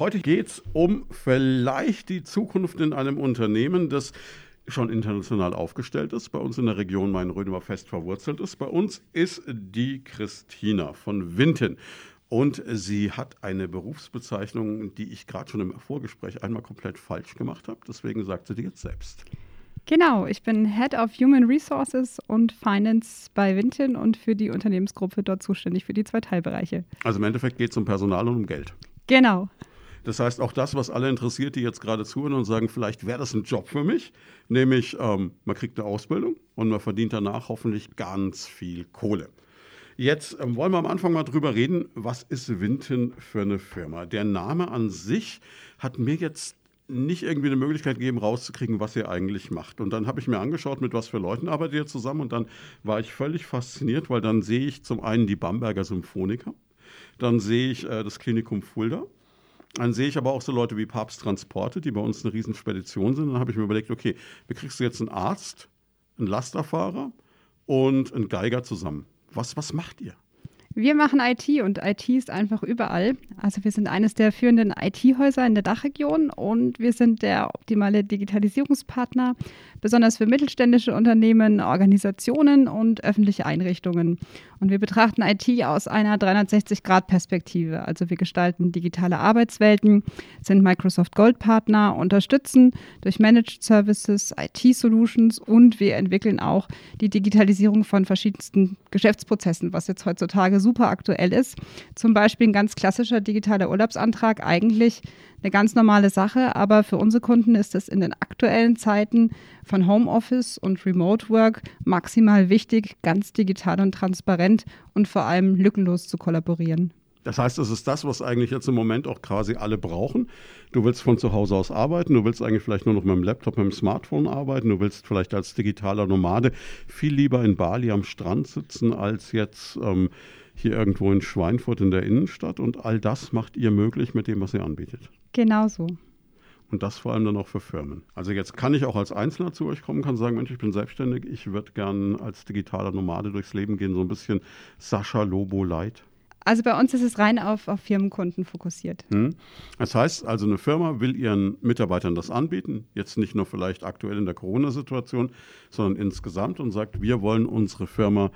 Heute geht es um vielleicht die Zukunft in einem Unternehmen, das schon international aufgestellt ist, bei uns in der Region Main-Rhön fest verwurzelt ist. Bei uns ist die Christina von Winten. Und sie hat eine Berufsbezeichnung, die ich gerade schon im Vorgespräch einmal komplett falsch gemacht habe. Deswegen sagt sie die jetzt selbst. Genau, ich bin Head of Human Resources und Finance bei Wintin und für die Unternehmensgruppe dort zuständig für die zwei Teilbereiche. Also im Endeffekt geht es um Personal und um Geld. Genau. Das heißt, auch das, was alle interessiert, die jetzt gerade zuhören und sagen, vielleicht wäre das ein Job für mich, nämlich ähm, man kriegt eine Ausbildung und man verdient danach hoffentlich ganz viel Kohle. Jetzt ähm, wollen wir am Anfang mal drüber reden, was ist Winton für eine Firma? Der Name an sich hat mir jetzt nicht irgendwie eine Möglichkeit gegeben, rauszukriegen, was ihr eigentlich macht. Und dann habe ich mir angeschaut, mit was für Leuten arbeitet ihr zusammen. Und dann war ich völlig fasziniert, weil dann sehe ich zum einen die Bamberger Symphoniker, dann sehe ich äh, das Klinikum Fulda, dann sehe ich aber auch so Leute wie Papst Transporte, die bei uns eine Riesenspedition sind. Dann habe ich mir überlegt, okay, wie kriegst du jetzt einen Arzt, einen Lasterfahrer und einen Geiger zusammen? Was, was macht ihr? Wir machen IT und IT ist einfach überall. Also wir sind eines der führenden IT-Häuser in der Dachregion und wir sind der optimale Digitalisierungspartner, besonders für mittelständische Unternehmen, Organisationen und öffentliche Einrichtungen. Und wir betrachten IT aus einer 360-Grad-Perspektive. Also wir gestalten digitale Arbeitswelten, sind Microsoft Gold-Partner, unterstützen durch Managed Services, IT-Solutions und wir entwickeln auch die Digitalisierung von verschiedensten Geschäftsprozessen, was jetzt heutzutage super aktuell ist. Zum Beispiel ein ganz klassischer digitaler Urlaubsantrag, eigentlich eine ganz normale Sache, aber für unsere Kunden ist es in den aktuellen Zeiten von Homeoffice und Remote Work maximal wichtig, ganz digital und transparent und vor allem lückenlos zu kollaborieren. Das heißt, es ist das, was eigentlich jetzt im Moment auch quasi alle brauchen. Du willst von zu Hause aus arbeiten, du willst eigentlich vielleicht nur noch mit dem Laptop, mit dem Smartphone arbeiten, du willst vielleicht als digitaler Nomade viel lieber in Bali am Strand sitzen, als jetzt ähm, hier irgendwo in Schweinfurt in der Innenstadt. Und all das macht ihr möglich mit dem, was ihr anbietet. Genau so. Und das vor allem dann auch für Firmen. Also jetzt kann ich auch als Einzelner zu euch kommen, kann sagen, Mensch, ich bin selbstständig, ich würde gern als digitaler Nomade durchs Leben gehen, so ein bisschen Sascha Lobo Light. Also bei uns ist es rein auf, auf Firmenkunden fokussiert. Hm. Das heißt also, eine Firma will ihren Mitarbeitern das anbieten, jetzt nicht nur vielleicht aktuell in der Corona-Situation, sondern insgesamt und sagt, wir wollen unsere Firma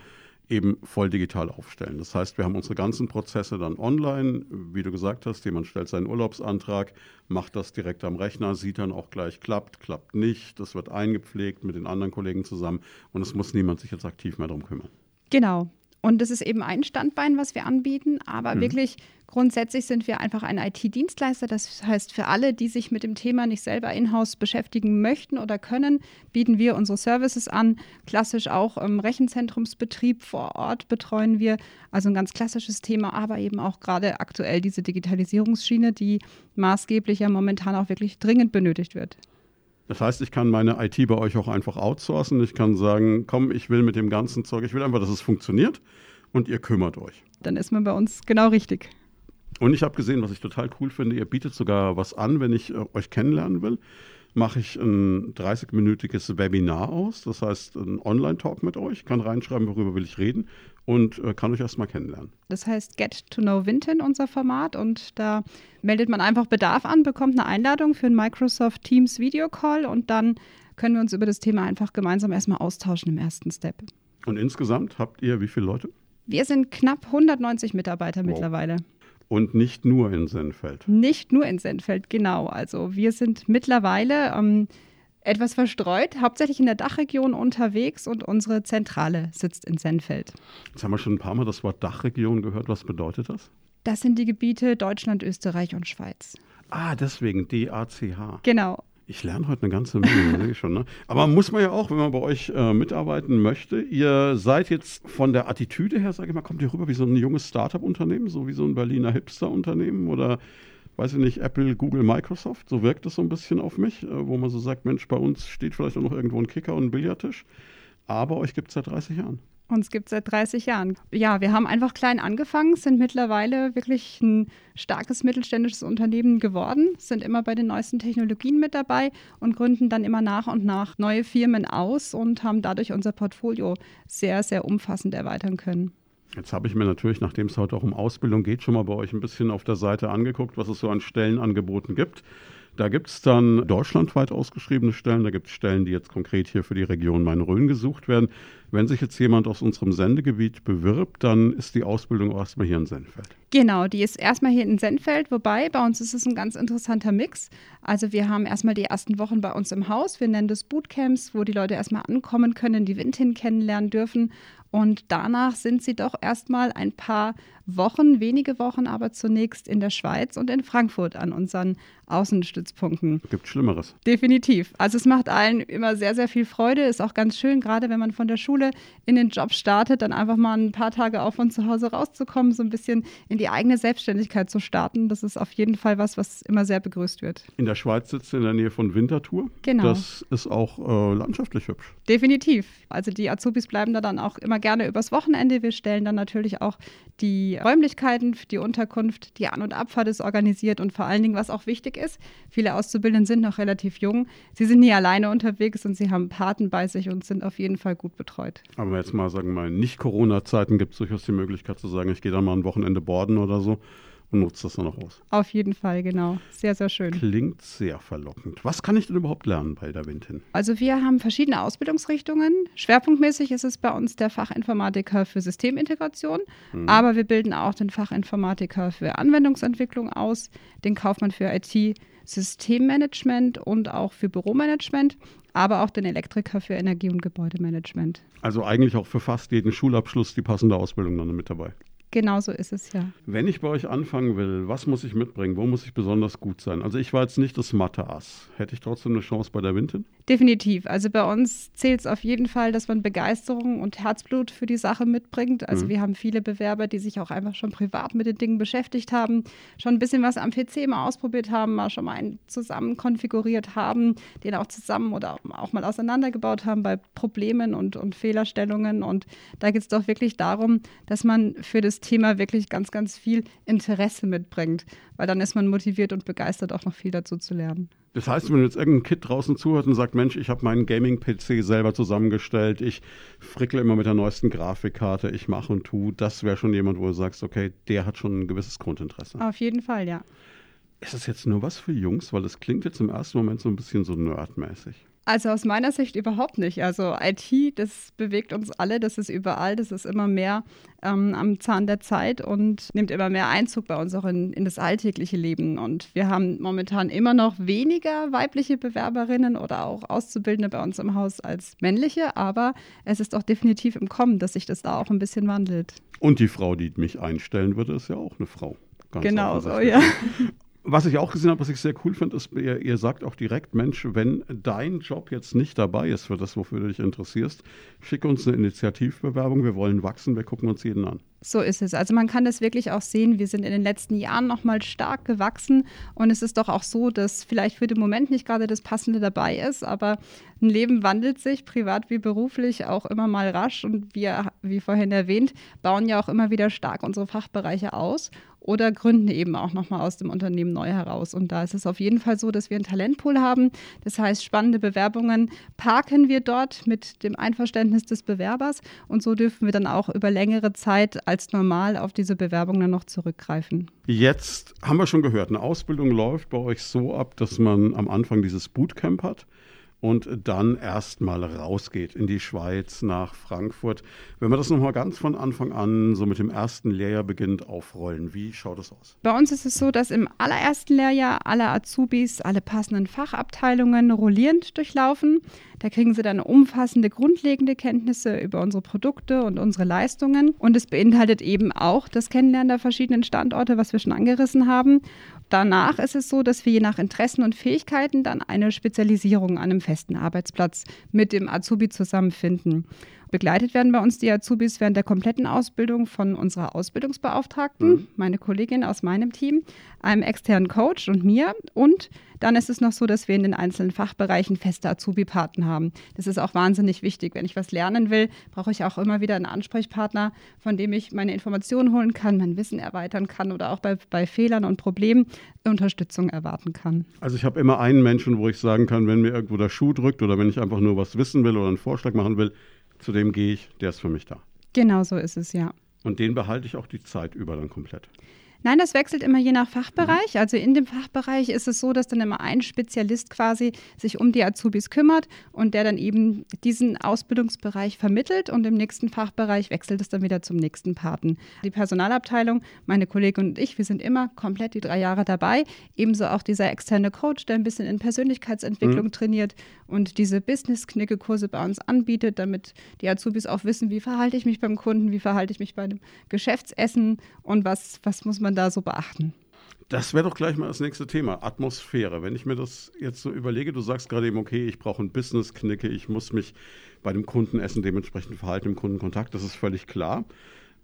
eben voll digital aufstellen. Das heißt, wir haben unsere ganzen Prozesse dann online, wie du gesagt hast, jemand stellt seinen Urlaubsantrag, macht das direkt am Rechner, sieht dann auch gleich, klappt, klappt nicht, das wird eingepflegt mit den anderen Kollegen zusammen und es muss niemand sich jetzt aktiv mehr darum kümmern. Genau, und das ist eben ein Standbein, was wir anbieten. Aber mhm. wirklich grundsätzlich sind wir einfach ein IT-Dienstleister. Das heißt, für alle, die sich mit dem Thema nicht selber in-house beschäftigen möchten oder können, bieten wir unsere Services an. Klassisch auch im Rechenzentrumsbetrieb vor Ort betreuen wir. Also ein ganz klassisches Thema, aber eben auch gerade aktuell diese Digitalisierungsschiene, die maßgeblich ja momentan auch wirklich dringend benötigt wird. Das heißt, ich kann meine IT bei euch auch einfach outsourcen. Ich kann sagen, komm, ich will mit dem ganzen Zeug, ich will einfach, dass es funktioniert und ihr kümmert euch. Dann ist man bei uns genau richtig. Und ich habe gesehen, was ich total cool finde, ihr bietet sogar was an, wenn ich äh, euch kennenlernen will mache ich ein 30-minütiges Webinar aus, das heißt ein Online-Talk mit euch, kann reinschreiben, worüber will ich reden und äh, kann euch erstmal kennenlernen. Das heißt Get to Know Vinton, unser Format und da meldet man einfach Bedarf an, bekommt eine Einladung für einen Microsoft Teams Video Call und dann können wir uns über das Thema einfach gemeinsam erstmal austauschen im ersten Step. Und insgesamt habt ihr wie viele Leute? Wir sind knapp 190 Mitarbeiter wow. mittlerweile. Und nicht nur in Senfeld. Nicht nur in Senfeld, genau. Also wir sind mittlerweile ähm, etwas verstreut, hauptsächlich in der Dachregion unterwegs und unsere Zentrale sitzt in Senfeld. Jetzt haben wir schon ein paar Mal das Wort Dachregion gehört. Was bedeutet das? Das sind die Gebiete Deutschland, Österreich und Schweiz. Ah, deswegen DACH. Genau. Ich lerne heute eine ganze Menge, schon. Ne? Aber muss man ja auch, wenn man bei euch äh, mitarbeiten möchte. Ihr seid jetzt von der Attitüde her, sage ich mal, kommt ihr rüber wie so ein junges Startup-Unternehmen, so wie so ein Berliner Hipster-Unternehmen oder weiß ich nicht, Apple, Google, Microsoft. So wirkt es so ein bisschen auf mich, äh, wo man so sagt, Mensch, bei uns steht vielleicht auch noch irgendwo ein Kicker und ein Billardtisch. Aber euch gibt es seit 30 Jahren. Uns gibt es seit 30 Jahren. Ja, wir haben einfach klein angefangen, sind mittlerweile wirklich ein starkes mittelständisches Unternehmen geworden, sind immer bei den neuesten Technologien mit dabei und gründen dann immer nach und nach neue Firmen aus und haben dadurch unser Portfolio sehr, sehr umfassend erweitern können. Jetzt habe ich mir natürlich, nachdem es heute auch um Ausbildung geht, schon mal bei euch ein bisschen auf der Seite angeguckt, was es so an Stellenangeboten gibt. Da gibt es dann deutschlandweit ausgeschriebene Stellen, da gibt es Stellen, die jetzt konkret hier für die Region Main-Rhön gesucht werden. Wenn sich jetzt jemand aus unserem Sendegebiet bewirbt, dann ist die Ausbildung erstmal hier in Senfeld. Genau, die ist erstmal hier in Senfeld, wobei bei uns ist es ein ganz interessanter Mix. Also wir haben erstmal die ersten Wochen bei uns im Haus, wir nennen das Bootcamps, wo die Leute erstmal ankommen können, die Windhin kennenlernen dürfen und danach sind sie doch erstmal ein paar Wochen, wenige Wochen, aber zunächst in der Schweiz und in Frankfurt an unseren Außenstützpunkten. Gibt Schlimmeres. Definitiv. Also es macht allen immer sehr, sehr viel Freude. Ist auch ganz schön, gerade wenn man von der Schule in den Job startet, dann einfach mal ein paar Tage auch von zu Hause rauszukommen, so ein bisschen in die eigene Selbstständigkeit zu starten. Das ist auf jeden Fall was, was immer sehr begrüßt wird. In der Schweiz sitzt in der Nähe von Winterthur. Genau. Das ist auch äh, landschaftlich hübsch. Definitiv. Also die Azubis bleiben da dann auch immer gerne übers Wochenende. Wir stellen dann natürlich auch die Räumlichkeiten, die Unterkunft, die An- und Abfahrt ist organisiert und vor allen Dingen, was auch wichtig ist, viele Auszubildende sind noch relativ jung. Sie sind nie alleine unterwegs und sie haben Paten bei sich und sind auf jeden Fall gut betreut. Aber jetzt mal sagen wir mal, nicht Corona-Zeiten gibt es durchaus die Möglichkeit zu sagen, ich gehe da mal ein Wochenende borden oder so und nutzt das dann auch aus. Auf jeden Fall, genau. Sehr, sehr schön. Klingt sehr verlockend. Was kann ich denn überhaupt lernen bei der Windhin? Also wir haben verschiedene Ausbildungsrichtungen. Schwerpunktmäßig ist es bei uns der Fachinformatiker für Systemintegration, mhm. aber wir bilden auch den Fachinformatiker für Anwendungsentwicklung aus, den Kaufmann für IT. Systemmanagement und auch für Büromanagement, aber auch den Elektriker für Energie- und Gebäudemanagement. Also eigentlich auch für fast jeden Schulabschluss die passende Ausbildung dann mit dabei. Genau so ist es ja. Wenn ich bei euch anfangen will, was muss ich mitbringen? Wo muss ich besonders gut sein? Also ich war jetzt nicht das Mathe-Ass. Hätte ich trotzdem eine Chance bei der Windin? Definitiv. Also bei uns zählt es auf jeden Fall, dass man Begeisterung und Herzblut für die Sache mitbringt. Also mhm. wir haben viele Bewerber, die sich auch einfach schon privat mit den Dingen beschäftigt haben, schon ein bisschen was am PC mal ausprobiert haben, mal schon mal einen zusammen konfiguriert haben, den auch zusammen oder auch mal auseinandergebaut haben bei Problemen und, und Fehlerstellungen. Und da geht es doch wirklich darum, dass man für das Thema wirklich ganz, ganz viel Interesse mitbringt, weil dann ist man motiviert und begeistert, auch noch viel dazu zu lernen. Das heißt, wenn jetzt irgendein Kid draußen zuhört und sagt, Mensch, ich habe meinen Gaming-PC selber zusammengestellt, ich frickle immer mit der neuesten Grafikkarte, ich mache und tue, das wäre schon jemand, wo du sagst, okay, der hat schon ein gewisses Grundinteresse. Auf jeden Fall, ja. Ist das jetzt nur was für Jungs? Weil das klingt jetzt im ersten Moment so ein bisschen so nerdmäßig. Also aus meiner Sicht überhaupt nicht. Also IT, das bewegt uns alle, das ist überall, das ist immer mehr ähm, am Zahn der Zeit und nimmt immer mehr Einzug bei uns auch in, in das alltägliche Leben. Und wir haben momentan immer noch weniger weibliche Bewerberinnen oder auch Auszubildende bei uns im Haus als männliche, aber es ist auch definitiv im Kommen, dass sich das da auch ein bisschen wandelt. Und die Frau, die mich einstellen würde, ist ja auch eine Frau. Ganz genau so, ja. Was ich auch gesehen habe, was ich sehr cool finde, ist, ihr, ihr, sagt auch direkt, Mensch, wenn dein Job jetzt nicht dabei ist für das, wofür du dich interessierst, schick uns eine Initiativbewerbung, wir wollen wachsen, wir gucken uns jeden an. So ist es. Also man kann das wirklich auch sehen. Wir sind in den letzten Jahren nochmal stark gewachsen und es ist doch auch so, dass vielleicht für den Moment nicht gerade das Passende dabei ist, aber ein Leben wandelt sich, privat wie beruflich, auch immer mal rasch und wir, wie vorhin erwähnt, bauen ja auch immer wieder stark unsere Fachbereiche aus oder gründen eben auch nochmal aus dem Unternehmen neu heraus. Und da ist es auf jeden Fall so, dass wir einen Talentpool haben. Das heißt, spannende Bewerbungen parken wir dort mit dem Einverständnis des Bewerbers und so dürfen wir dann auch über längere Zeit als normal auf diese Bewerbungen noch zurückgreifen. Jetzt haben wir schon gehört, eine Ausbildung läuft bei euch so ab, dass man am Anfang dieses Bootcamp hat und dann erstmal rausgeht in die Schweiz, nach Frankfurt. Wenn wir das nochmal ganz von Anfang an, so mit dem ersten Lehrjahr beginnt, aufrollen, wie schaut das aus? Bei uns ist es so, dass im allerersten Lehrjahr alle Azubis alle passenden Fachabteilungen rollierend durchlaufen. Da kriegen sie dann umfassende grundlegende Kenntnisse über unsere Produkte und unsere Leistungen. Und es beinhaltet eben auch das Kennenlernen der verschiedenen Standorte, was wir schon angerissen haben. Danach ist es so, dass wir je nach Interessen und Fähigkeiten dann eine Spezialisierung an einem festen Arbeitsplatz mit dem Azubi zusammenfinden. Begleitet werden bei uns die Azubis während der kompletten Ausbildung von unserer Ausbildungsbeauftragten, mhm. meine Kollegin aus meinem Team, einem externen Coach und mir. Und dann ist es noch so, dass wir in den einzelnen Fachbereichen feste Azubi-Paten haben. Das ist auch wahnsinnig wichtig. Wenn ich was lernen will, brauche ich auch immer wieder einen Ansprechpartner, von dem ich meine Informationen holen kann, mein Wissen erweitern kann oder auch bei, bei Fehlern und Problemen Unterstützung erwarten kann. Also ich habe immer einen Menschen, wo ich sagen kann, wenn mir irgendwo der Schuh drückt oder wenn ich einfach nur was wissen will oder einen Vorschlag machen will, zu dem gehe ich, der ist für mich da. Genau so ist es, ja. Und den behalte ich auch die Zeit über dann komplett. Nein, das wechselt immer je nach Fachbereich. Also in dem Fachbereich ist es so, dass dann immer ein Spezialist quasi sich um die Azubis kümmert und der dann eben diesen Ausbildungsbereich vermittelt und im nächsten Fachbereich wechselt es dann wieder zum nächsten Paten. Die Personalabteilung, meine Kollegin und ich, wir sind immer komplett die drei Jahre dabei. Ebenso auch dieser externe Coach, der ein bisschen in Persönlichkeitsentwicklung mhm. trainiert und diese Business-Knicke-Kurse bei uns anbietet, damit die Azubis auch wissen, wie verhalte ich mich beim Kunden, wie verhalte ich mich bei einem Geschäftsessen und was, was muss man man da so beachten? Das wäre doch gleich mal das nächste Thema, Atmosphäre. Wenn ich mir das jetzt so überlege, du sagst gerade eben, okay, ich brauche einen Business-Knicke, ich muss mich bei dem Kundenessen dementsprechend verhalten, im Kundenkontakt, das ist völlig klar.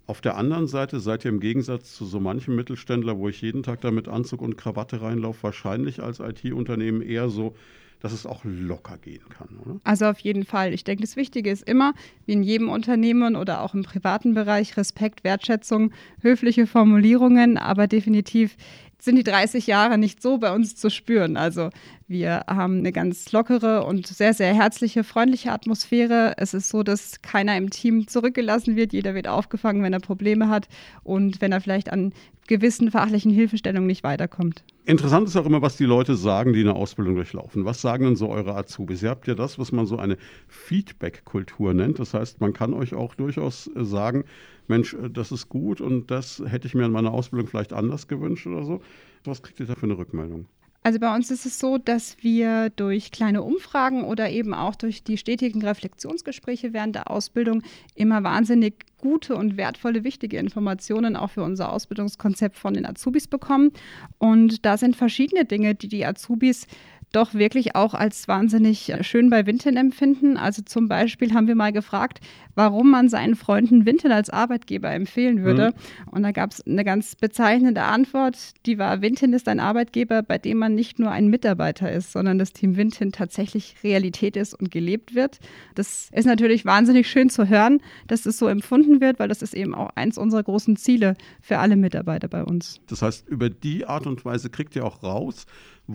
Auf der anderen Seite seid ihr im Gegensatz zu so manchem Mittelständler, wo ich jeden Tag da mit Anzug und Krawatte reinlaufe, wahrscheinlich als IT-Unternehmen eher so, dass es auch locker gehen kann, oder? Also auf jeden Fall. Ich denke, das Wichtige ist immer, wie in jedem Unternehmen oder auch im privaten Bereich, Respekt, Wertschätzung, höfliche Formulierungen, aber definitiv sind die 30 Jahre nicht so bei uns zu spüren. Also wir haben eine ganz lockere und sehr, sehr herzliche, freundliche Atmosphäre. Es ist so, dass keiner im Team zurückgelassen wird. Jeder wird aufgefangen, wenn er Probleme hat und wenn er vielleicht an gewissen fachlichen Hilfestellungen nicht weiterkommt. Interessant ist auch immer, was die Leute sagen, die eine Ausbildung durchlaufen. Was sagen denn so eure Azubis? Ihr habt ja das, was man so eine Feedback-Kultur nennt. Das heißt, man kann euch auch durchaus sagen, Mensch, äh, das ist gut und das hätte ich mir in meiner Ausbildung vielleicht anders gewünscht oder so. Was kriegt ihr da für eine Rückmeldung? Also bei uns ist es so, dass wir durch kleine Umfragen oder eben auch durch die stetigen Reflexionsgespräche während der Ausbildung immer wahnsinnig gute und wertvolle, wichtige Informationen auch für unser Ausbildungskonzept von den Azubis bekommen. Und da sind verschiedene Dinge, die die Azubis doch wirklich auch als wahnsinnig schön bei Winten empfinden. Also zum Beispiel haben wir mal gefragt, warum man seinen Freunden Winten als Arbeitgeber empfehlen würde. Mhm. Und da gab es eine ganz bezeichnende Antwort, die war, Winten ist ein Arbeitgeber, bei dem man nicht nur ein Mitarbeiter ist, sondern das Team Winten tatsächlich Realität ist und gelebt wird. Das ist natürlich wahnsinnig schön zu hören, dass es so empfunden wird, weil das ist eben auch eins unserer großen Ziele für alle Mitarbeiter bei uns. Das heißt, über die Art und Weise kriegt ihr auch raus,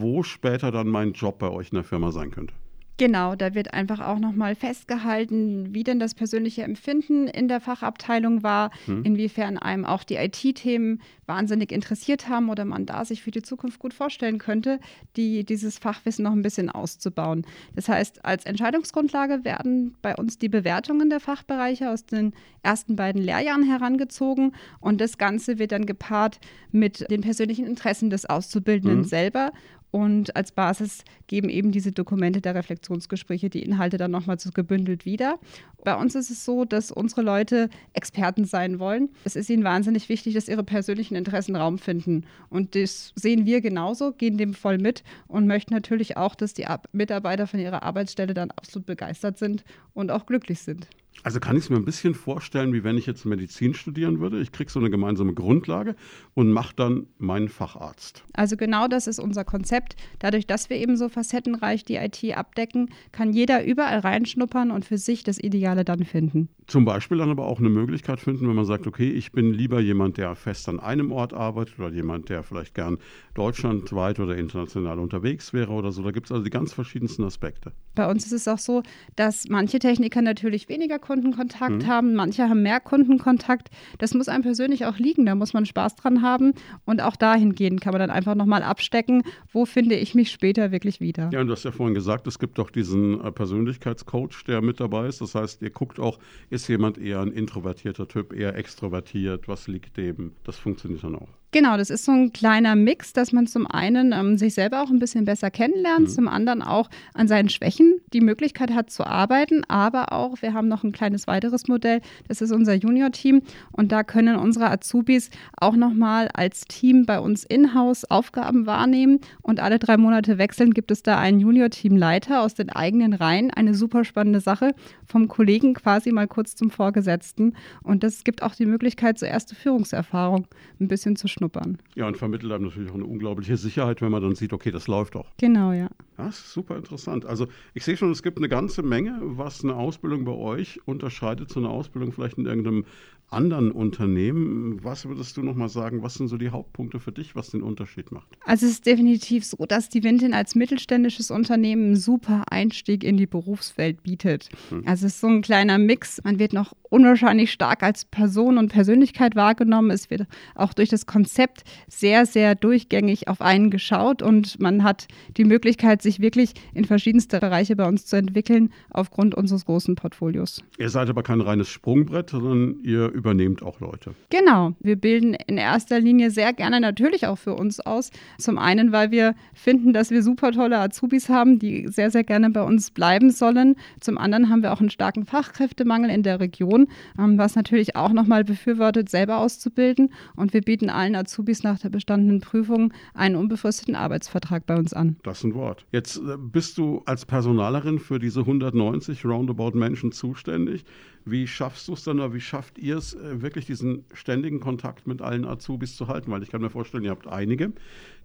wo später dann mein Job bei euch in der Firma sein könnte. Genau, da wird einfach auch nochmal festgehalten, wie denn das persönliche Empfinden in der Fachabteilung war, hm. inwiefern einem auch die IT-Themen wahnsinnig interessiert haben oder man da sich für die Zukunft gut vorstellen könnte, die, dieses Fachwissen noch ein bisschen auszubauen. Das heißt, als Entscheidungsgrundlage werden bei uns die Bewertungen der Fachbereiche aus den ersten beiden Lehrjahren herangezogen und das Ganze wird dann gepaart mit den persönlichen Interessen des Auszubildenden hm. selber und als Basis geben eben diese Dokumente der Reflexionsgespräche die Inhalte dann nochmal so gebündelt wieder. Bei uns ist es so, dass unsere Leute Experten sein wollen. Es ist ihnen wahnsinnig wichtig, dass ihre persönlichen Interessen Raum finden. Und das sehen wir genauso, gehen dem voll mit und möchten natürlich auch, dass die Mitarbeiter von ihrer Arbeitsstelle dann absolut begeistert sind und auch glücklich sind. Also kann ich es mir ein bisschen vorstellen, wie wenn ich jetzt Medizin studieren würde. Ich kriege so eine gemeinsame Grundlage und mache dann meinen Facharzt. Also genau das ist unser Konzept. Dadurch, dass wir eben so facettenreich die IT abdecken, kann jeder überall reinschnuppern und für sich das Ideale dann finden. Zum Beispiel dann aber auch eine Möglichkeit finden, wenn man sagt, okay, ich bin lieber jemand, der fest an einem Ort arbeitet oder jemand, der vielleicht gern deutschlandweit oder international unterwegs wäre oder so. Da gibt es also die ganz verschiedensten Aspekte. Bei uns ist es auch so, dass manche Techniker natürlich weniger Kundenkontakt mhm. haben, manche haben mehr Kundenkontakt. Das muss einem persönlich auch liegen, da muss man Spaß dran haben und auch dahingehend kann man dann einfach nochmal abstecken, wo finde ich mich später wirklich wieder. Ja, und du hast ja vorhin gesagt, es gibt doch diesen äh, Persönlichkeitscoach, der mit dabei ist. Das heißt, ihr guckt auch, ist jemand eher ein introvertierter Typ, eher extrovertiert? Was liegt dem? Das funktioniert dann auch. Genau, das ist so ein kleiner Mix, dass man zum einen ähm, sich selber auch ein bisschen besser kennenlernt, mhm. zum anderen auch an seinen Schwächen die Möglichkeit hat zu arbeiten, aber auch, wir haben noch ein kleines weiteres Modell, das ist unser Junior-Team. Und da können unsere Azubis auch nochmal als Team bei uns in-house Aufgaben wahrnehmen. Und alle drei Monate wechseln gibt es da einen Junior-Teamleiter aus den eigenen Reihen, eine super spannende Sache, vom Kollegen quasi mal kurz zum Vorgesetzten. Und das gibt auch die Möglichkeit, so erste Führungserfahrung ein bisschen zu reinschnuppern. Ja, und vermittelt einem natürlich auch eine unglaubliche Sicherheit, wenn man dann sieht, okay, das läuft auch. Genau, ja. Das ist super interessant. Also ich sehe schon, es gibt eine ganze Menge, was eine Ausbildung bei euch unterscheidet zu einer Ausbildung vielleicht in irgendeinem anderen Unternehmen. Was würdest du noch mal sagen, was sind so die Hauptpunkte für dich, was den Unterschied macht? Also es ist definitiv so, dass die Vintin als mittelständisches Unternehmen einen super Einstieg in die Berufswelt bietet. Hm. Also es ist so ein kleiner Mix. Man wird noch unwahrscheinlich stark als Person und Persönlichkeit wahrgenommen. Es wird auch durch das Konzept sehr, sehr durchgängig auf einen geschaut und man hat die Möglichkeit, sich wirklich in verschiedenste Bereiche bei uns zu entwickeln aufgrund unseres großen Portfolios. Ihr seid aber kein reines Sprungbrett, sondern ihr übernehmt auch Leute. Genau. Wir bilden in erster Linie sehr gerne natürlich auch für uns aus. Zum einen, weil wir finden, dass wir super tolle Azubis haben, die sehr, sehr gerne bei uns bleiben sollen. Zum anderen haben wir auch einen starken Fachkräftemangel in der Region, ähm, was natürlich auch nochmal befürwortet, selber auszubilden. Und wir bieten allen Azubis nach der bestandenen Prüfung einen unbefristeten Arbeitsvertrag bei uns an. Das ist ein Wort. Jetzt äh, bist du als Personalerin für diese 190 Roundabout Menschen zuständig. Wie schaffst du es dann oder wie schafft ihr es, äh, wirklich diesen ständigen Kontakt mit allen Azubis zu halten? Weil ich kann mir vorstellen, ihr habt einige,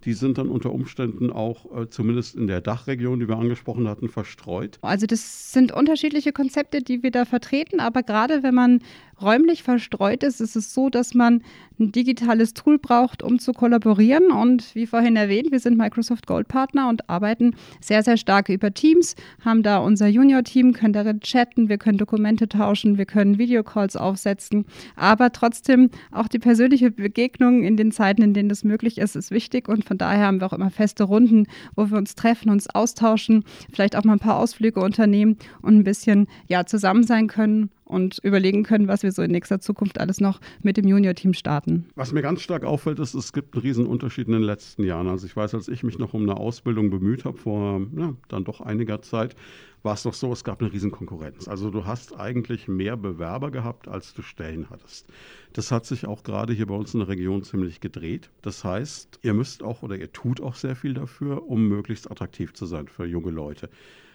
die sind dann unter Umständen auch äh, zumindest in der Dachregion, die wir angesprochen hatten, verstreut. Also das sind unterschiedliche Konzepte, die wir da vertreten, aber gerade wenn man räumlich verstreut ist, ist es so, dass man ein digitales Tool braucht, um zu kollaborieren. Und wie vorhin erwähnt, wir sind Microsoft Gold Partner und arbeiten sehr, sehr stark über Teams, haben da unser Junior-Team, können darin chatten, wir können Dokumente tauschen, wir können Videocalls aufsetzen. Aber trotzdem auch die persönliche Begegnung in den Zeiten, in denen das möglich ist, ist wichtig. Und von daher haben wir auch immer feste Runden, wo wir uns treffen, uns austauschen, vielleicht auch mal ein paar Ausflüge unternehmen und ein bisschen ja, zusammen sein können und überlegen können, was wir so in nächster Zukunft alles noch mit dem Junior-Team starten. Was mir ganz stark auffällt, ist, es gibt einen riesen Unterschied in den letzten Jahren. Also ich weiß, als ich mich noch um eine Ausbildung bemüht habe, vor ja, dann doch einiger Zeit, war es doch so, es gab eine riesen Konkurrenz. Also du hast eigentlich mehr Bewerber gehabt, als du Stellen hattest. Das hat sich auch gerade hier bei uns in der Region ziemlich gedreht. Das heißt, ihr müsst auch oder ihr tut auch sehr viel dafür, um möglichst attraktiv zu sein für junge Leute.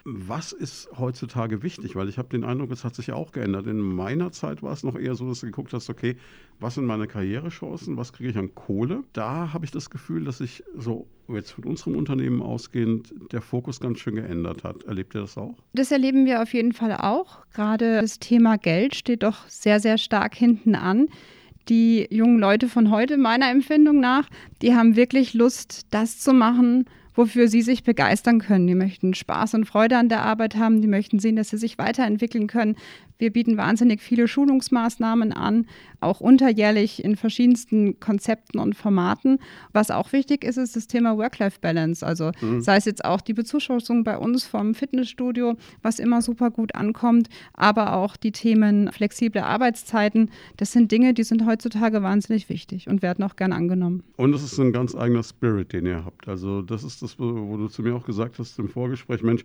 Was ist heutzutage wichtig? Weil ich habe den Eindruck, es hat sich ja auch geändert. In meiner Zeit war es noch eher so, dass du geguckt hast, okay, was sind meine Karrierechancen, was kriege ich an Kohle? Da habe ich das Gefühl, dass sich so jetzt von unserem Unternehmen ausgehend der Fokus ganz schön geändert hat. Erlebt ihr das auch? Das erleben wir auf jeden Fall auch. Gerade das Thema Geld steht doch sehr, sehr stark hinten an die jungen Leute von heute, meiner Empfindung nach, die haben wirklich Lust, das zu machen, wofür sie sich begeistern können. Die möchten Spaß und Freude an der Arbeit haben, die möchten sehen, dass sie sich weiterentwickeln können, wir bieten wahnsinnig viele Schulungsmaßnahmen an, auch unterjährlich in verschiedensten Konzepten und Formaten. Was auch wichtig ist, ist das Thema Work-Life-Balance. Also mhm. sei es jetzt auch die Bezuschussung bei uns vom Fitnessstudio, was immer super gut ankommt, aber auch die Themen flexible Arbeitszeiten. Das sind Dinge, die sind heutzutage wahnsinnig wichtig und werden auch gern angenommen. Und es ist ein ganz eigener Spirit, den ihr habt. Also das ist das, wo du zu mir auch gesagt hast im Vorgespräch, Mensch,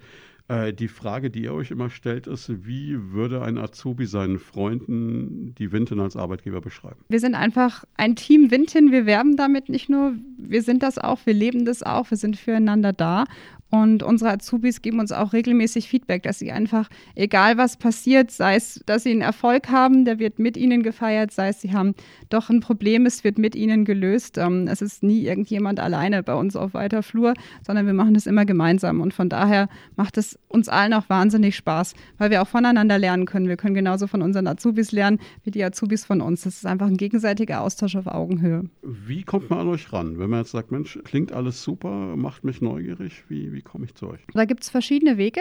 äh, die Frage, die ihr euch immer stellt, ist, wie würde ein Azubi seinen Freunden die Wintin als Arbeitgeber beschreiben? Wir sind einfach ein Team Wintin. Wir werben damit nicht nur, wir sind das auch, wir leben das auch, wir sind füreinander da. Und unsere Azubis geben uns auch regelmäßig Feedback, dass sie einfach, egal was passiert, sei es, dass sie einen Erfolg haben, der wird mit ihnen gefeiert, sei es, sie haben doch ein Problem, es wird mit ihnen gelöst. Ähm, es ist nie irgendjemand alleine bei uns auf weiter Flur, sondern wir machen das immer gemeinsam. Und von daher macht es uns allen auch wahnsinnig Spaß, weil wir auch voneinander lernen können. Wir können genauso von unseren Azubis lernen, wie die Azubis von uns. Das ist einfach ein gegenseitiger Austausch auf Augenhöhe. Wie kommt man an euch ran? Wenn man jetzt sagt, Mensch, klingt alles super, macht mich neugierig, wie, wie komme ich zu euch? Da gibt es verschiedene Wege.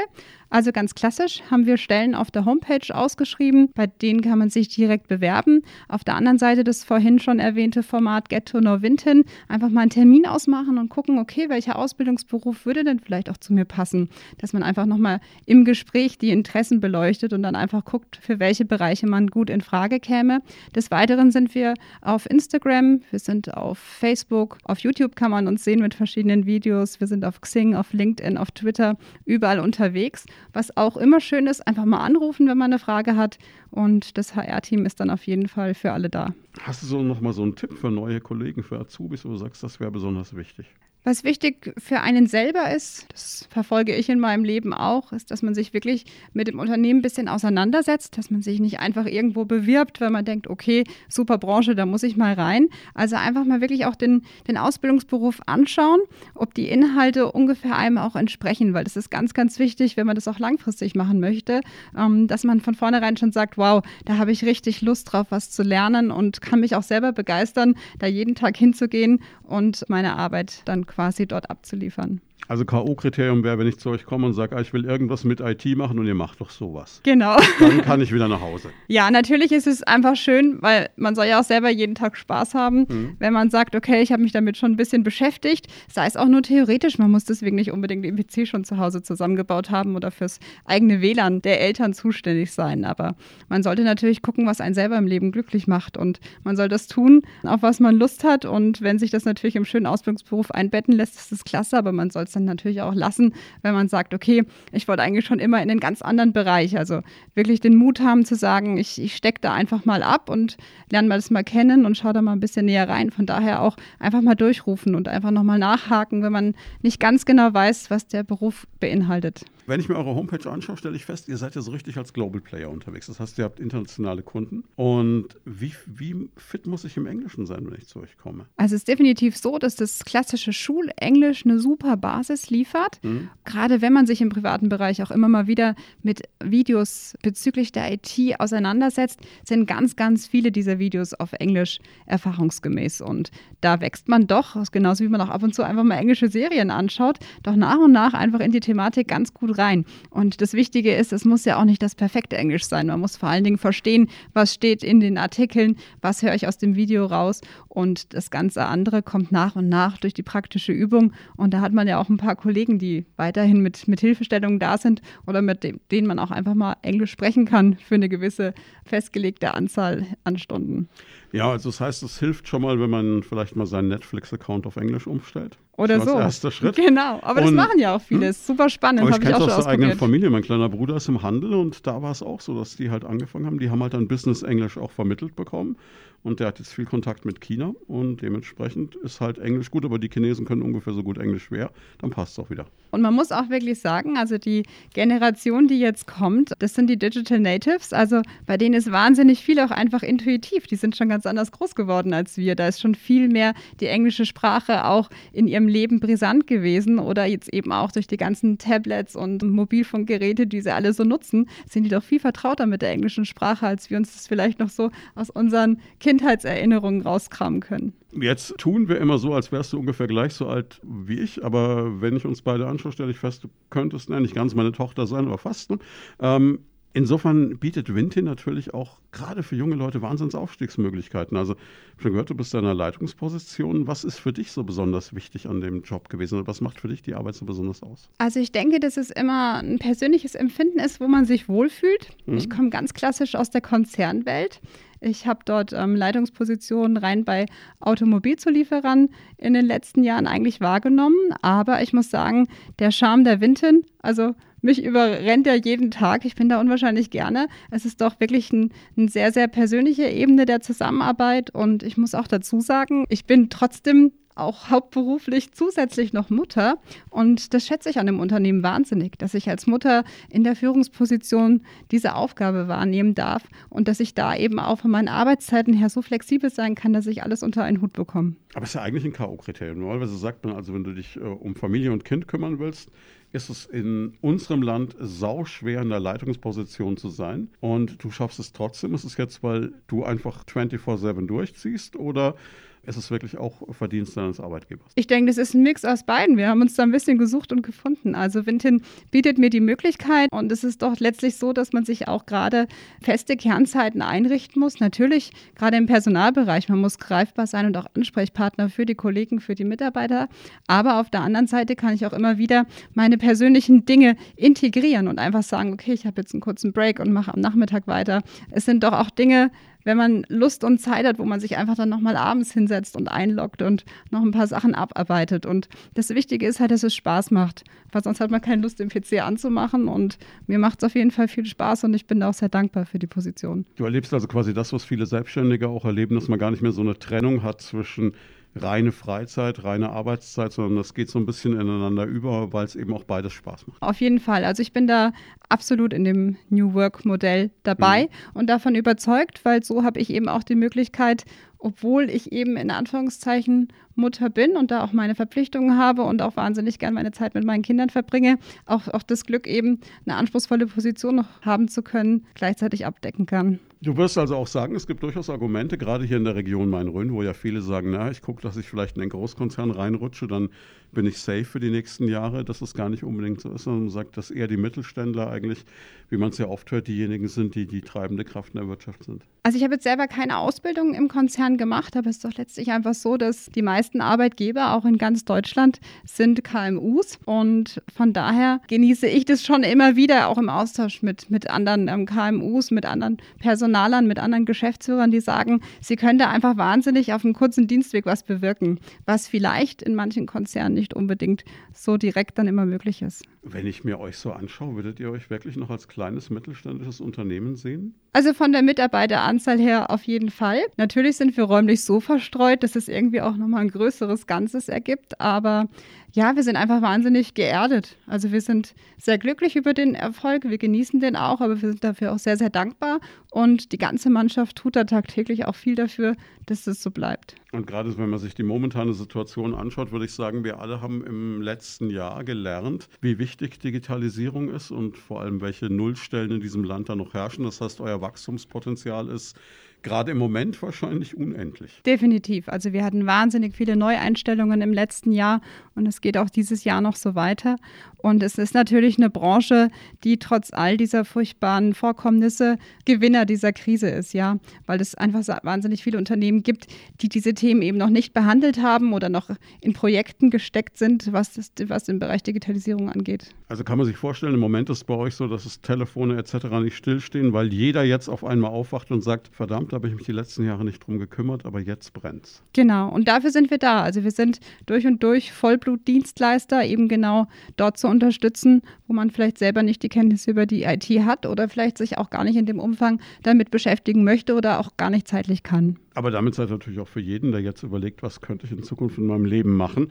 Also ganz klassisch haben wir Stellen auf der Homepage ausgeschrieben, bei denen kann man sich direkt bewerben. Auf der anderen Seite das vorhin schon erwähnte Format Get to Know Winton, einfach mal einen Termin ausmachen und gucken, okay, welcher Ausbildungsberuf würde denn vielleicht auch zu mir passen, dass man einfach nochmal im Gespräch die Interessen beleuchtet und dann einfach guckt, für welche Bereiche man gut in Frage käme. Des Weiteren sind wir auf Instagram, wir sind auf Facebook, auf YouTube kann man uns sehen mit verschiedenen Videos, wir sind auf Xing, auf LinkedIn. LinkedIn, auf Twitter, überall unterwegs. Was auch immer schön ist, einfach mal anrufen, wenn man eine Frage hat. Und das HR-Team ist dann auf jeden Fall für alle da. Hast du so noch mal so einen Tipp für neue Kollegen, für Azubis, wo du sagst, das wäre besonders wichtig? Was wichtig für einen selber ist, das verfolge ich in meinem Leben auch, ist, dass man sich wirklich mit dem Unternehmen ein bisschen auseinandersetzt, dass man sich nicht einfach irgendwo bewirbt, weil man denkt, okay, super Branche, da muss ich mal rein. Also einfach mal wirklich auch den, den Ausbildungsberuf anschauen, ob die Inhalte ungefähr einem auch entsprechen, weil das ist ganz, ganz wichtig, wenn man das auch langfristig machen möchte, ähm, dass man von vornherein schon sagt, wow, da habe ich richtig Lust drauf, was zu lernen und kann mich auch selber begeistern, da jeden Tag hinzugehen und meine Arbeit dann quasi dort abzuliefern. Also K.O.-Kriterium wäre, wenn ich zu euch komme und sage, ah, ich will irgendwas mit IT machen und ihr macht doch sowas. Genau. Dann kann ich wieder nach Hause. Ja, natürlich ist es einfach schön, weil man soll ja auch selber jeden Tag Spaß haben, mhm. wenn man sagt, okay, ich habe mich damit schon ein bisschen beschäftigt, sei es auch nur theoretisch, man muss deswegen nicht unbedingt den PC schon zu Hause zusammengebaut haben oder fürs eigene WLAN der Eltern zuständig sein. Aber man sollte natürlich gucken, was einen selber im Leben glücklich macht und man soll das tun, auf was man Lust hat und wenn sich das natürlich im schönen Ausbildungsberuf einbetten lässt, ist das klasse, aber man soll es dann natürlich auch lassen, wenn man sagt, okay, ich wollte eigentlich schon immer in einen ganz anderen Bereich. Also wirklich den Mut haben zu sagen, ich, ich stecke da einfach mal ab und lerne mal das mal kennen und schaue da mal ein bisschen näher rein. Von daher auch einfach mal durchrufen und einfach nochmal nachhaken, wenn man nicht ganz genau weiß, was der Beruf beinhaltet. Wenn ich mir eure Homepage anschaue, stelle ich fest, ihr seid ja so richtig als Global Player unterwegs. Das heißt, ihr habt internationale Kunden. Und wie, wie fit muss ich im Englischen sein, wenn ich zu euch komme? Also es ist definitiv so, dass das klassische Schulenglisch eine super Basis liefert. Mhm. Gerade wenn man sich im privaten Bereich auch immer mal wieder mit Videos bezüglich der IT auseinandersetzt, sind ganz, ganz viele dieser Videos auf Englisch erfahrungsgemäß. Und da wächst man doch, genauso wie man auch ab und zu einfach mal englische Serien anschaut, doch nach und nach einfach in die Thematik ganz gut rein. Und das Wichtige ist, es muss ja auch nicht das perfekte Englisch sein. Man muss vor allen Dingen verstehen, was steht in den Artikeln, was höre ich aus dem Video raus. Und das ganze andere kommt nach und nach durch die praktische Übung. Und da hat man ja auch ein paar Kollegen, die weiterhin mit, mit Hilfestellungen da sind oder mit dem, denen man auch einfach mal Englisch sprechen kann für eine gewisse festgelegte Anzahl an Stunden. Ja, also das heißt, es hilft schon mal, wenn man vielleicht mal seinen Netflix-Account auf Englisch umstellt. Oder so. Als erster Schritt. Genau, aber das machen ja auch viele. Hm? Super spannend. Aber ich kenne es aus der eigenen Familie. Mein kleiner Bruder ist im Handel und da war es auch so, dass die halt angefangen haben. Die haben halt dann Business-Englisch auch vermittelt bekommen. Und der hat jetzt viel Kontakt mit China und dementsprechend ist halt Englisch gut, aber die Chinesen können ungefähr so gut Englisch wie er. Dann passt es auch wieder. Und man muss auch wirklich sagen, also die Generation, die jetzt kommt, das sind die Digital Natives. Also bei denen ist wahnsinnig viel auch einfach intuitiv. Die sind schon ganz anders groß geworden als wir. Da ist schon viel mehr die englische Sprache auch in ihrem Leben brisant gewesen. Oder jetzt eben auch durch die ganzen Tablets und Mobilfunkgeräte, die sie alle so nutzen, sind die doch viel vertrauter mit der englischen Sprache, als wir uns das vielleicht noch so aus unseren Kindheitserinnerungen rauskramen können. Jetzt tun wir immer so, als wärst du ungefähr gleich so alt wie ich, aber wenn ich uns beide anschaue, stelle ich fest, du könntest ja, nicht ganz meine Tochter sein, aber fast. Ne? Ähm, insofern bietet Wintin natürlich auch gerade für junge Leute Wahnsinnsaufstiegsmöglichkeiten. Also, schon gehört, du bist in einer Leitungsposition. Was ist für dich so besonders wichtig an dem Job gewesen und was macht für dich die Arbeit so besonders aus? Also, ich denke, dass es immer ein persönliches Empfinden ist, wo man sich wohlfühlt. Mhm. Ich komme ganz klassisch aus der Konzernwelt. Ich habe dort ähm, Leitungspositionen rein bei Automobilzulieferern in den letzten Jahren eigentlich wahrgenommen. Aber ich muss sagen, der Charme der Winten, also mich überrennt er jeden Tag. Ich bin da unwahrscheinlich gerne. Es ist doch wirklich eine ein sehr, sehr persönliche Ebene der Zusammenarbeit. Und ich muss auch dazu sagen, ich bin trotzdem auch hauptberuflich zusätzlich noch Mutter. Und das schätze ich an dem Unternehmen wahnsinnig, dass ich als Mutter in der Führungsposition diese Aufgabe wahrnehmen darf und dass ich da eben auch von meinen Arbeitszeiten her so flexibel sein kann, dass ich alles unter einen Hut bekomme. Aber es ist ja eigentlich ein K.O.-Kriterium. Normalerweise sagt man also, wenn du dich äh, um Familie und Kind kümmern willst, ist es in unserem Land sauschwer in der Leitungsposition zu sein. Und du schaffst es trotzdem. Ist es jetzt, weil du einfach 24-7 durchziehst oder ist es wirklich auch Verdienst deines Arbeitgebers? Ich denke, das ist ein Mix aus beiden. Wir haben uns da ein bisschen gesucht und gefunden. Also Wintin bietet mir die Möglichkeit und es ist doch letztlich so, dass man sich auch gerade feste Kernzeiten einrichten muss. Natürlich gerade im Personalbereich, man muss greifbar sein und auch Ansprechpartner für die Kollegen, für die Mitarbeiter. Aber auf der anderen Seite kann ich auch immer wieder meine persönlichen Dinge integrieren und einfach sagen, okay, ich habe jetzt einen kurzen Break und mache am Nachmittag weiter. Es sind doch auch Dinge, wenn man Lust und Zeit hat, wo man sich einfach dann nochmal abends hinsetzt und einloggt und noch ein paar Sachen abarbeitet. Und das Wichtige ist halt, dass es Spaß macht, weil sonst hat man keine Lust, den PC anzumachen. Und mir macht es auf jeden Fall viel Spaß und ich bin da auch sehr dankbar für die Position. Du erlebst also quasi das, was viele Selbstständige auch erleben, dass man gar nicht mehr so eine Trennung hat zwischen reine Freizeit, reine Arbeitszeit, sondern das geht so ein bisschen ineinander über, weil es eben auch beides Spaß macht. Auf jeden Fall. Also ich bin da absolut in dem New Work Modell dabei mhm. und davon überzeugt, weil so habe ich eben auch die Möglichkeit, obwohl ich eben in Anführungszeichen Mutter bin und da auch meine Verpflichtungen habe und auch wahnsinnig gern meine Zeit mit meinen Kindern verbringe, auch, auch das Glück eben eine anspruchsvolle Position noch haben zu können, gleichzeitig abdecken kann. Du wirst also auch sagen, es gibt durchaus Argumente, gerade hier in der Region Main-Rhön, wo ja viele sagen, na, ich gucke, dass ich vielleicht in den Großkonzern reinrutsche, dann bin ich safe für die nächsten Jahre, dass es gar nicht unbedingt so ist, sondern man sagt, dass eher die Mittelständler eigentlich, wie man es ja oft hört, diejenigen sind, die die treibende Kraft in der Wirtschaft sind. Also ich habe jetzt selber keine Ausbildung im Konzern gemacht, aber es ist doch letztlich einfach so, dass die meisten Arbeitgeber auch in ganz Deutschland sind KMUs und von daher genieße ich das schon immer wieder auch im Austausch mit, mit anderen ähm, KMUs, mit anderen Personalern, mit anderen Geschäftsführern, die sagen, sie können da einfach wahnsinnig auf einem kurzen Dienstweg was bewirken, was vielleicht in manchen Konzernen nicht unbedingt so direkt dann immer möglich ist. Wenn ich mir euch so anschaue, würdet ihr euch wirklich noch als kleines mittelständisches Unternehmen sehen? Also von der Mitarbeiteranzahl her auf jeden Fall. Natürlich sind wir räumlich so verstreut, dass es irgendwie auch nochmal ein größeres Ganzes ergibt. Aber ja, wir sind einfach wahnsinnig geerdet. Also wir sind sehr glücklich über den Erfolg, wir genießen den auch, aber wir sind dafür auch sehr, sehr dankbar. Und die ganze Mannschaft tut da tagtäglich auch viel dafür, dass es so bleibt. Und gerade wenn man sich die momentane Situation anschaut, würde ich sagen, wir alle haben im letzten Jahr gelernt, wie wichtig Digitalisierung ist und vor allem welche Nullstellen in diesem Land da noch herrschen. Das heißt, euer Wachstumspotenzial ist gerade im Moment wahrscheinlich unendlich. Definitiv. Also wir hatten wahnsinnig viele Neueinstellungen im letzten Jahr und es geht auch dieses Jahr noch so weiter. Und es ist natürlich eine Branche, die trotz all dieser furchtbaren Vorkommnisse Gewinner dieser Krise ist, ja, weil es einfach wahnsinnig viele Unternehmen gibt, die diese Themen eben noch nicht behandelt haben oder noch in Projekten gesteckt sind, was, das, was den Bereich Digitalisierung angeht. Also kann man sich vorstellen, im Moment ist es bei euch so, dass es Telefone etc. nicht stillstehen, weil jeder jetzt auf einmal aufwacht und sagt, verdammt, da habe ich mich die letzten Jahre nicht drum gekümmert, aber jetzt brennt's. Genau, und dafür sind wir da. Also wir sind durch und durch Vollblutdienstleister, eben genau dort zu unterstützen, wo man vielleicht selber nicht die Kenntnisse über die IT hat oder vielleicht sich auch gar nicht in dem Umfang damit beschäftigen möchte oder auch gar nicht zeitlich kann. Aber damit seid ihr natürlich auch für jeden, der jetzt überlegt, was könnte ich in Zukunft in meinem Leben machen,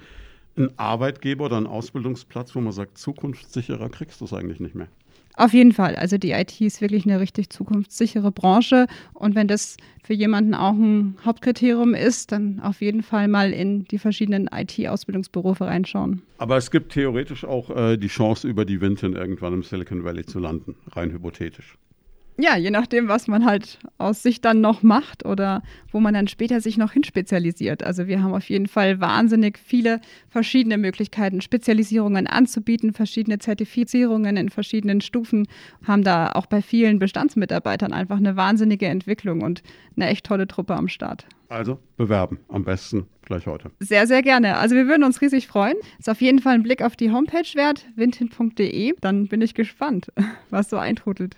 ein Arbeitgeber oder ein Ausbildungsplatz, wo man sagt, zukunftssicherer kriegst du es eigentlich nicht mehr. Auf jeden Fall. Also die IT ist wirklich eine richtig zukunftssichere Branche. Und wenn das für jemanden auch ein Hauptkriterium ist, dann auf jeden Fall mal in die verschiedenen IT-Ausbildungsberufe reinschauen. Aber es gibt theoretisch auch äh, die Chance, über die Winter irgendwann im Silicon Valley zu landen, rein hypothetisch ja, je nachdem, was man halt aus sich dann noch macht oder wo man dann später sich noch hinspezialisiert. Also wir haben auf jeden Fall wahnsinnig viele verschiedene Möglichkeiten, Spezialisierungen anzubieten, verschiedene Zertifizierungen in verschiedenen Stufen, haben da auch bei vielen Bestandsmitarbeitern einfach eine wahnsinnige Entwicklung und eine echt tolle Truppe am Start. Also bewerben, am besten gleich heute. Sehr, sehr gerne. Also wir würden uns riesig freuen. Ist auf jeden Fall ein Blick auf die Homepage wert, windhin.de. Dann bin ich gespannt, was so eintrudelt.